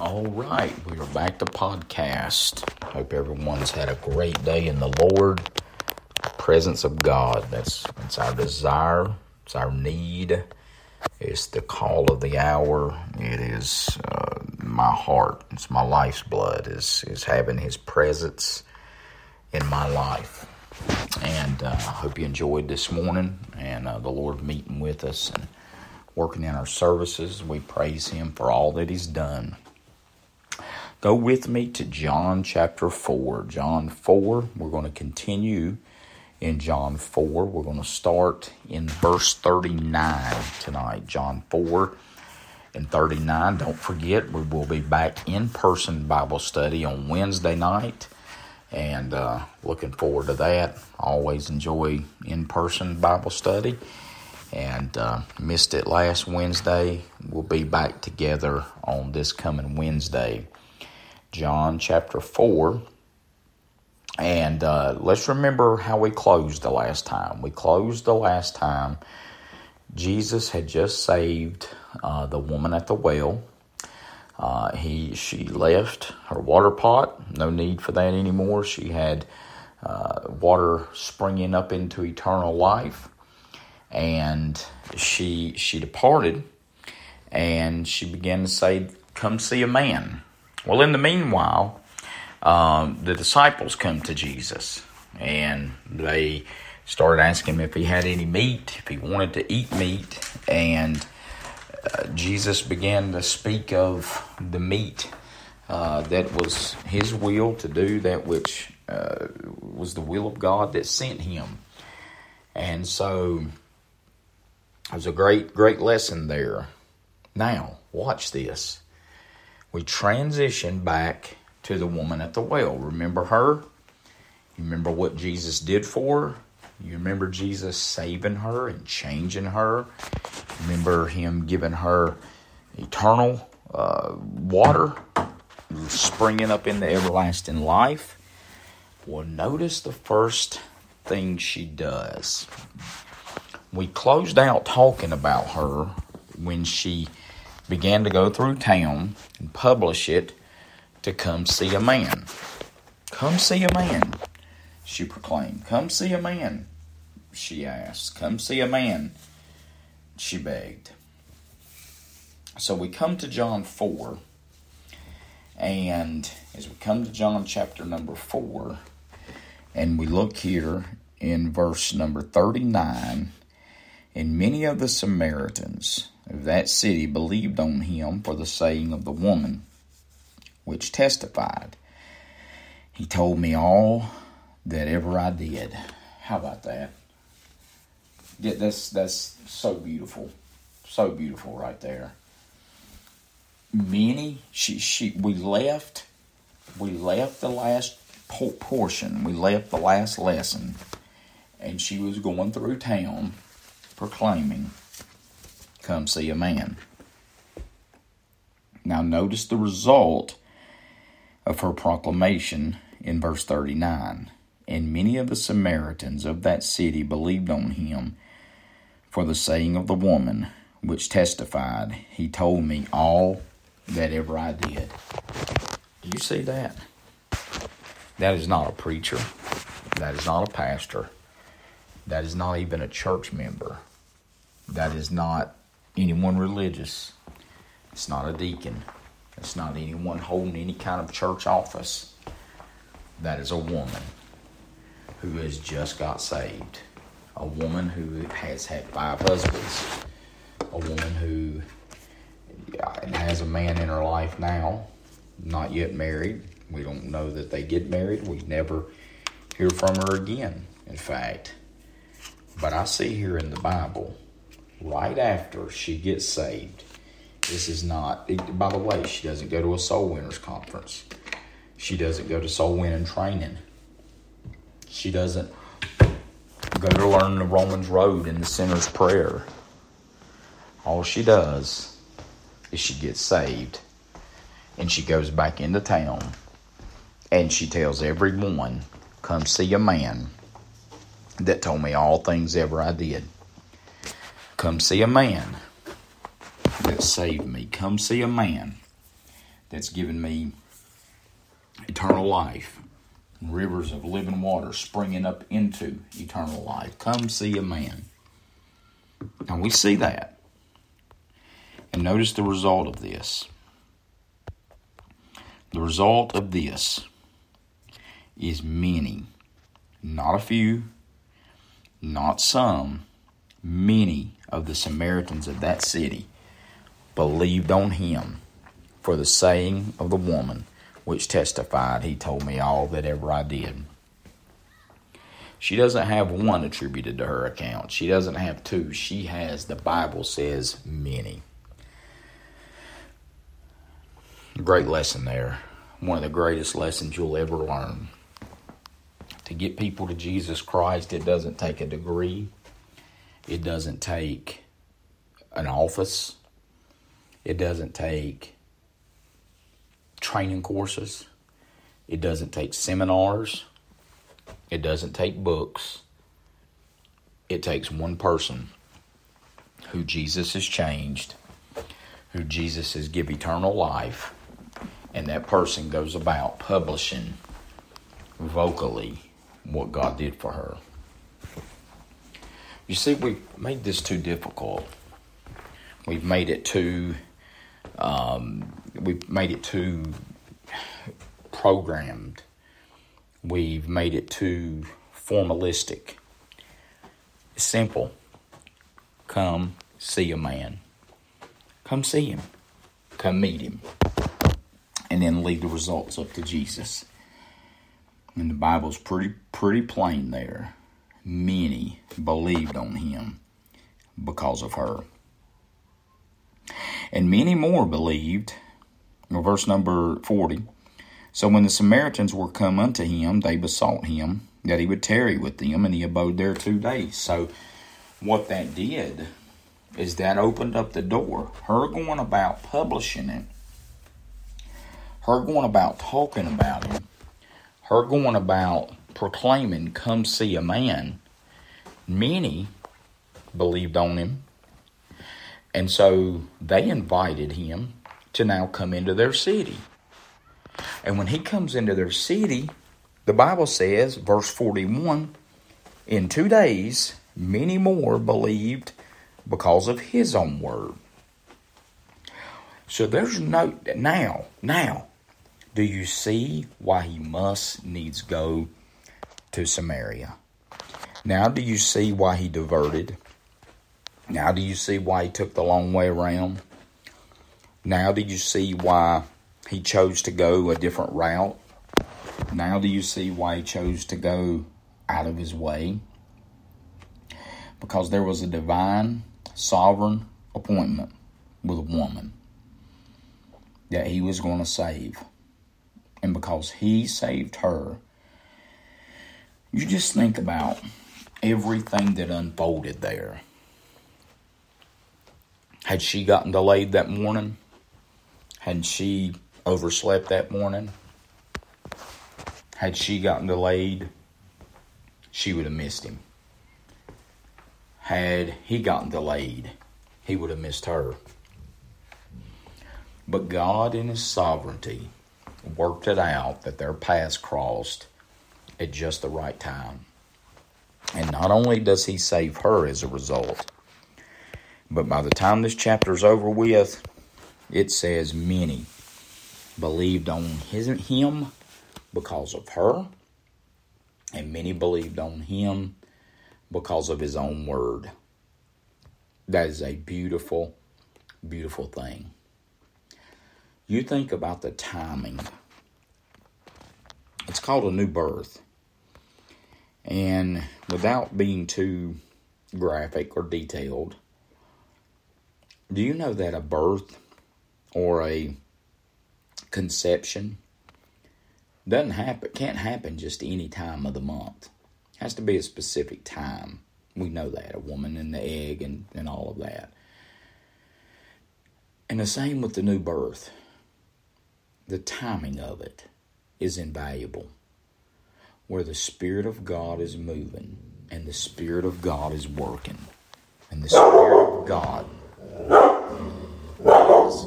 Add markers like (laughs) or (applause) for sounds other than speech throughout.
All right, we are back to podcast. Hope everyone's had a great day in the Lord. Presence of God. That's that's our desire. It's our need. It's the call of the hour. It is uh, my heart. It's my life's blood. Is is having His presence in my life. And uh, I hope you enjoyed this morning and uh, the Lord meeting with us and working in our services. We praise Him for all that He's done. Go with me to John chapter 4. John 4, we're going to continue in John 4. We're going to start in verse 39 tonight. John 4 and 39. Don't forget, we will be back in person Bible study on Wednesday night. And uh, looking forward to that. Always enjoy in person Bible study and uh, missed it last Wednesday. We'll be back together on this coming Wednesday. John chapter 4. And uh, let's remember how we closed the last time. We closed the last time. Jesus had just saved uh, the woman at the well. Uh, he she left her water pot. No need for that anymore. She had uh, water springing up into eternal life and she she departed and she began to say come see a man well in the meanwhile um, the disciples come to jesus and they started asking him if he had any meat if he wanted to eat meat and uh, jesus began to speak of the meat uh, that was his will to do that which uh, was the will of god that sent him and so it was a great, great lesson there. Now, watch this. We transition back to the woman at the well. Remember her? You remember what Jesus did for her? You remember Jesus saving her and changing her? Remember Him giving her eternal uh, water springing up into everlasting life? Well, notice the first thing she does we closed out talking about her when she began to go through town and publish it to come see a man. Come see a man, she proclaimed. Come see a man, she asked. Come see a man, she begged. So we come to John 4, and as we come to John chapter number 4, and we look here in verse number 39 and many of the Samaritans of that city believed on him for the saying of the woman, which testified, He told me all that ever I did. How about that? Yeah, that's that's so beautiful, so beautiful right there. Many she she we left, we left the last portion, we left the last lesson, and she was going through town proclaiming, Come see a man. Now, notice the result of her proclamation in verse 39. And many of the Samaritans of that city believed on him for the saying of the woman, which testified, He told me all that ever I did. Do you see that? That is not a preacher. That is not a pastor. That is not even a church member. That is not anyone religious. It's not a deacon. It's not anyone holding any kind of church office. That is a woman who has just got saved. A woman who has had five husbands. A woman who has a man in her life now, not yet married. We don't know that they get married. We never hear from her again, in fact. But I see here in the Bible right after she gets saved. This is not, by the way, she doesn't go to a soul winners conference. She doesn't go to soul winning training. She doesn't go to learn the Romans Road and the sinner's prayer. All she does is she gets saved and she goes back into town and she tells everyone, Come see a man that told me all things ever I did. Come see a man that saved me. Come see a man that's given me eternal life, rivers of living water springing up into eternal life. Come see a man. And we see that. And notice the result of this. The result of this is many, not a few, not some, many of the Samaritans of that city believed on him for the saying of the woman which testified, He told me all that ever I did. She doesn't have one attributed to her account. She doesn't have two. She has, the Bible says, many. Great lesson there. One of the greatest lessons you'll ever learn. To get people to Jesus Christ, it doesn't take a degree, it doesn't take an office, it doesn't take training courses, it doesn't take seminars, it doesn't take books. It takes one person. Who Jesus has changed, who Jesus has give eternal life, and that person goes about publishing vocally what God did for her. You see, we've made this too difficult. We've made it too. Um, we've made it too programmed. We've made it too formalistic. It's simple. Come see a man. Come see him. Come meet him. And then leave the results up to Jesus. And the Bible's pretty pretty plain there. Many believed on him because of her. And many more believed. Verse number 40 so when the Samaritans were come unto him, they besought him that he would tarry with them, and he abode there two days. So what that did is that opened up the door. Her going about publishing it, her going about talking about him, her going about proclaiming, Come see a man. Many believed on him. And so they invited him to now come into their city. And when he comes into their city, the Bible says, verse 41, in two days, many more believed because of his own word. So there's no, now, now, do you see why he must needs go to Samaria? Now do you see why he diverted? Now do you see why he took the long way around? Now do you see why he chose to go a different route. Now, do you see why he chose to go out of his way? Because there was a divine, sovereign appointment with a woman that he was going to save. And because he saved her, you just think about everything that unfolded there. Had she gotten delayed that morning? Had she overslept that morning, had she gotten delayed, she would have missed him. Had he gotten delayed, he would have missed her. But God, in His sovereignty, worked it out that their paths crossed at just the right time. And not only does He save her as a result, but by the time this chapter is over with, it says many believed on his, him because of her, and many believed on him because of his own word. That is a beautiful, beautiful thing. You think about the timing. It's called a new birth. And without being too graphic or detailed, do you know that a birth or a conception doesn't happen can't happen just any time of the month. It has to be a specific time. We know that, a woman and the egg and, and all of that. And the same with the new birth. The timing of it is invaluable. Where the Spirit of God is moving and the Spirit of God is working. And the Spirit of God is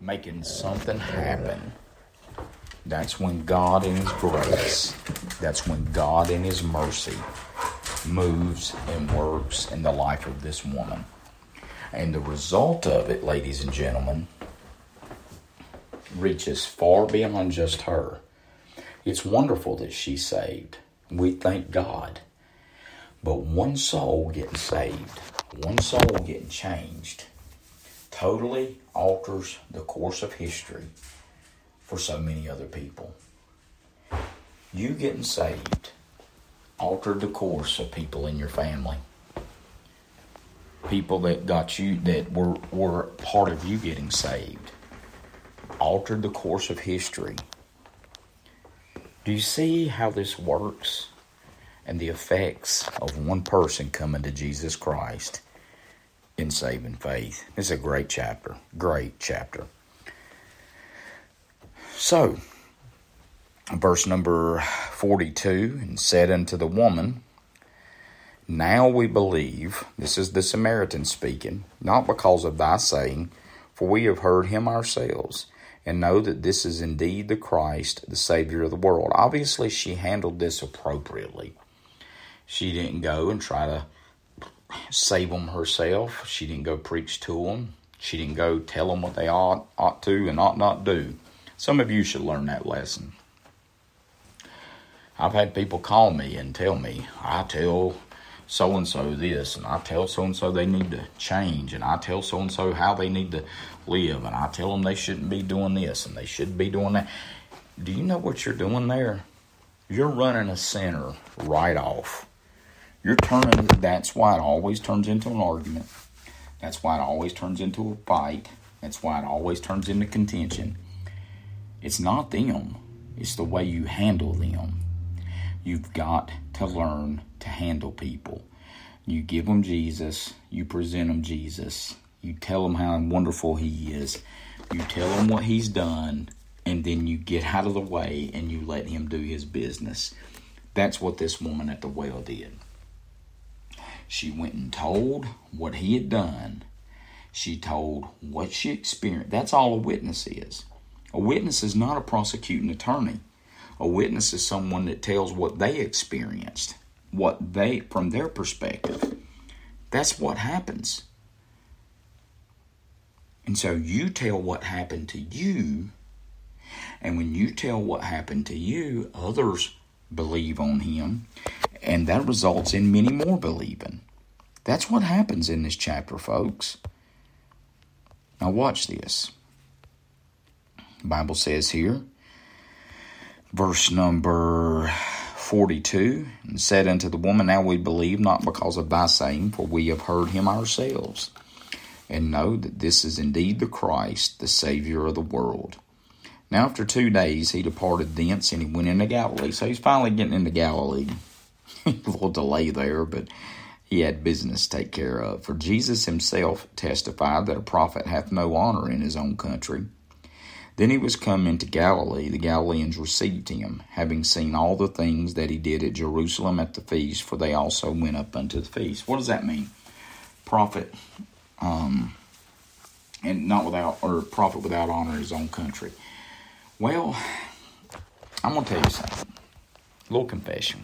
making something happen. That's when God in His grace, that's when God in His mercy moves and works in the life of this woman. And the result of it, ladies and gentlemen, reaches far beyond just her. It's wonderful that she's saved. We thank God. But one soul getting saved, one soul getting changed, totally alters the course of history for so many other people. You getting saved altered the course of people in your family. People that got you that were were part of you getting saved altered the course of history. Do you see how this works? And the effects of one person coming to Jesus Christ in saving faith. It's a great chapter. Great chapter. So, verse number 42 and said unto the woman, Now we believe, this is the Samaritan speaking, not because of thy saying, for we have heard him ourselves, and know that this is indeed the Christ, the Savior of the world. Obviously, she handled this appropriately. She didn't go and try to save them herself. She didn't go preach to them. She didn't go tell them what they ought, ought to and ought not do. Some of you should learn that lesson. I've had people call me and tell me, I tell so and so this, and I tell so and so they need to change, and I tell so and so how they need to live, and I tell them they shouldn't be doing this and they should be doing that. Do you know what you're doing there? You're running a center right off. You're turning, that's why it always turns into an argument. That's why it always turns into a fight. That's why it always turns into contention. It's not them, it's the way you handle them. You've got to learn to handle people. You give them Jesus, you present them Jesus, you tell them how wonderful He is, you tell them what He's done, and then you get out of the way and you let Him do His business. That's what this woman at the well did. She went and told what He had done. She told what she experienced. That's all a witness is. A witness is not a prosecuting attorney. A witness is someone that tells what they experienced, what they, from their perspective. That's what happens. And so you tell what happened to you, and when you tell what happened to you, others believe on him, and that results in many more believing. That's what happens in this chapter, folks. Now, watch this. The Bible says here, verse number 42, and said unto the woman, Now we believe not because of thy saying, for we have heard him ourselves, and know that this is indeed the Christ, the Savior of the world. Now after two days he departed thence, and he went into Galilee. So he's finally getting into Galilee. (laughs) a little delay there, but he had business to take care of. For Jesus himself testified that a prophet hath no honor in his own country. Then he was come into Galilee. The Galileans received him, having seen all the things that he did at Jerusalem at the feast, for they also went up unto the feast. What does that mean? Prophet, um, and not without, or prophet without honor in his own country. Well, I'm going to tell you something. A little confession.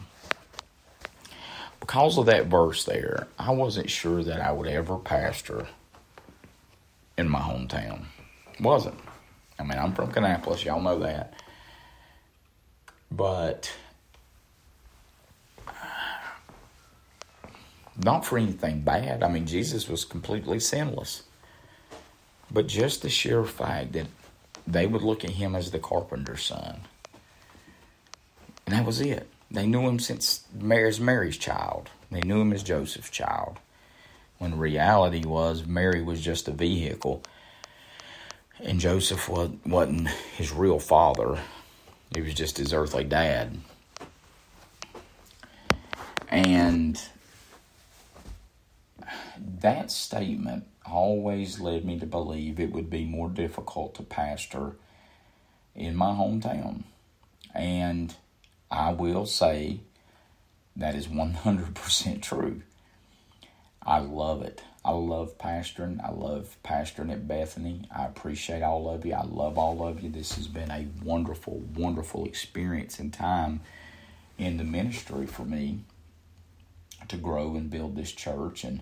Because of that verse there, I wasn't sure that I would ever pastor in my hometown. Wasn't. I mean, I'm from Kannapolis, y'all know that. But not for anything bad. I mean, Jesus was completely sinless. But just the sheer fact that they would look at him as the carpenter's son. And that was it. They knew him since Mary's Mary's child. They knew him as Joseph's child. When reality was Mary was just a vehicle and Joseph wasn't his real father, he was just his earthly dad. And that statement always led me to believe it would be more difficult to pastor in my hometown. And I will say that is 100% true. I love it. I love pastoring. I love pastoring at Bethany. I appreciate all of you. I love all of you. This has been a wonderful, wonderful experience and time in the ministry for me to grow and build this church and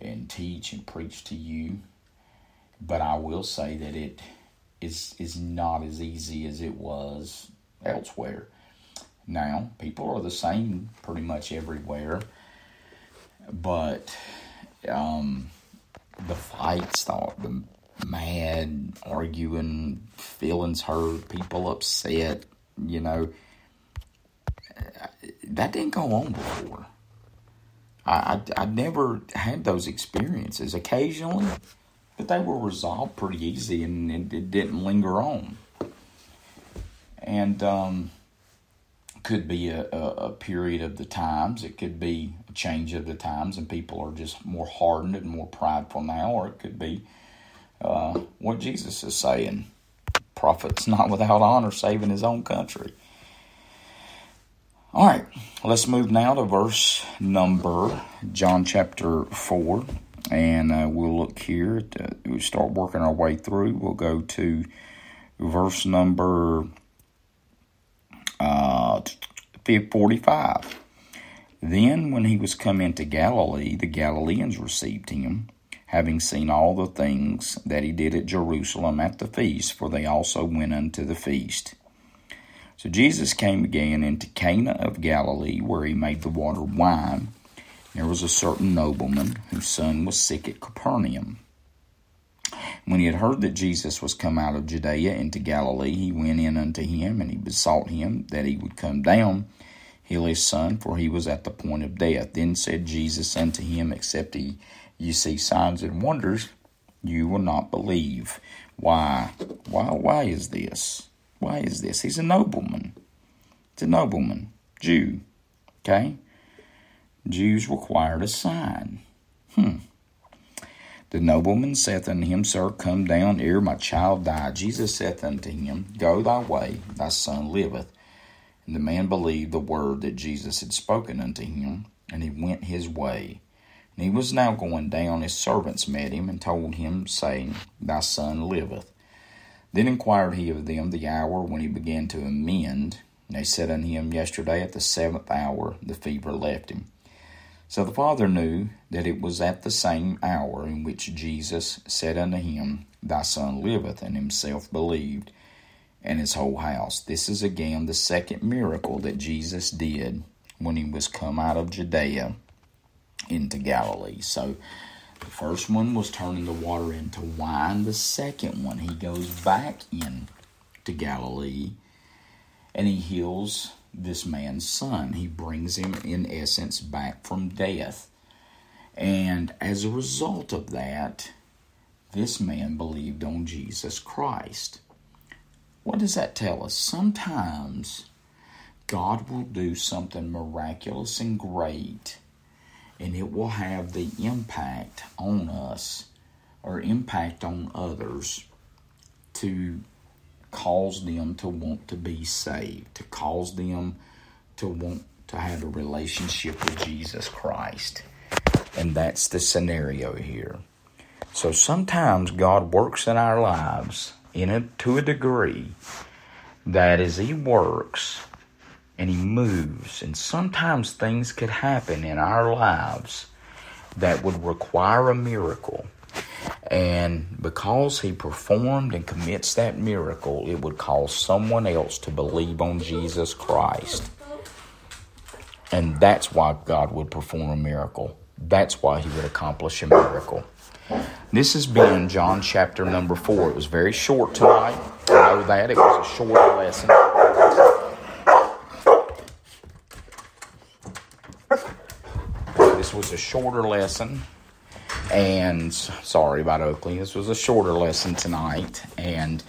and teach and preach to you. But I will say that it is is not as easy as it was elsewhere. Now, people are the same pretty much everywhere, but um, the fights, the, the mad arguing, feelings hurt, people upset, you know, that didn't go on before. I, I, I never had those experiences. Occasionally, but they were resolved pretty easy and, and it didn't linger on. And um, could be a, a, a, period of the times. It could be change of the times, and people are just more hardened and more prideful now. Or it could be uh, what Jesus is saying: "Prophet's (laughs) not without honor, saving his own country." All right, let's move now to verse number John chapter four, and uh, we'll look here. To, we start working our way through. We'll go to verse number uh, 45. Then, when he was come into Galilee, the Galileans received him, having seen all the things that he did at Jerusalem at the feast, for they also went unto the feast. So Jesus came again into Cana of Galilee, where he made the water wine. There was a certain nobleman whose son was sick at Capernaum. When he had heard that Jesus was come out of Judea into Galilee, he went in unto him, and he besought him that he would come down, heal his son, for he was at the point of death. Then said Jesus unto him, Except ye, ye see signs and wonders, you will not believe. Why? Why? Why is this? Why is this? He's a nobleman. It's a nobleman, Jew. Okay? Jews required a sign. Hmm. The nobleman saith unto him, Sir, come down ere my child die. Jesus saith unto him, Go thy way, thy son liveth. And the man believed the word that Jesus had spoken unto him, and he went his way. And he was now going down, his servants met him, and told him, saying, Thy son liveth. Then inquired he of them the hour when he began to amend. And they said unto him, Yesterday at the seventh hour the fever left him. So the father knew that it was at the same hour in which Jesus said unto him, Thy son liveth, and himself believed, and his whole house. This is again the second miracle that Jesus did when he was come out of Judea into Galilee. So the first one was turning the water into wine. The second one, he goes back in to Galilee and he heals this man's son. He brings him, in essence, back from death. And as a result of that, this man believed on Jesus Christ. What does that tell us? Sometimes God will do something miraculous and great, and it will have the impact on us or impact on others to cause them to want to be saved, to cause them to want to have a relationship with Jesus Christ. And that's the scenario here. So sometimes God works in our lives in a, to a degree that as He works and He moves, and sometimes things could happen in our lives that would require a miracle and because he performed and commits that miracle, it would cause someone else to believe on Jesus Christ. And that's why God would perform a miracle. That's why he would accomplish a miracle. This has been John chapter number four. It was very short tonight. I know that. It was a short lesson. This was a shorter lesson and sorry about Oakley. This was a shorter lesson tonight. And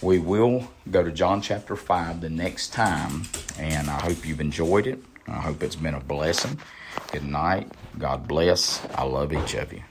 we will go to John chapter 5 the next time. And I hope you've enjoyed it. I hope it's been a blessing. Good night. God bless. I love each of you.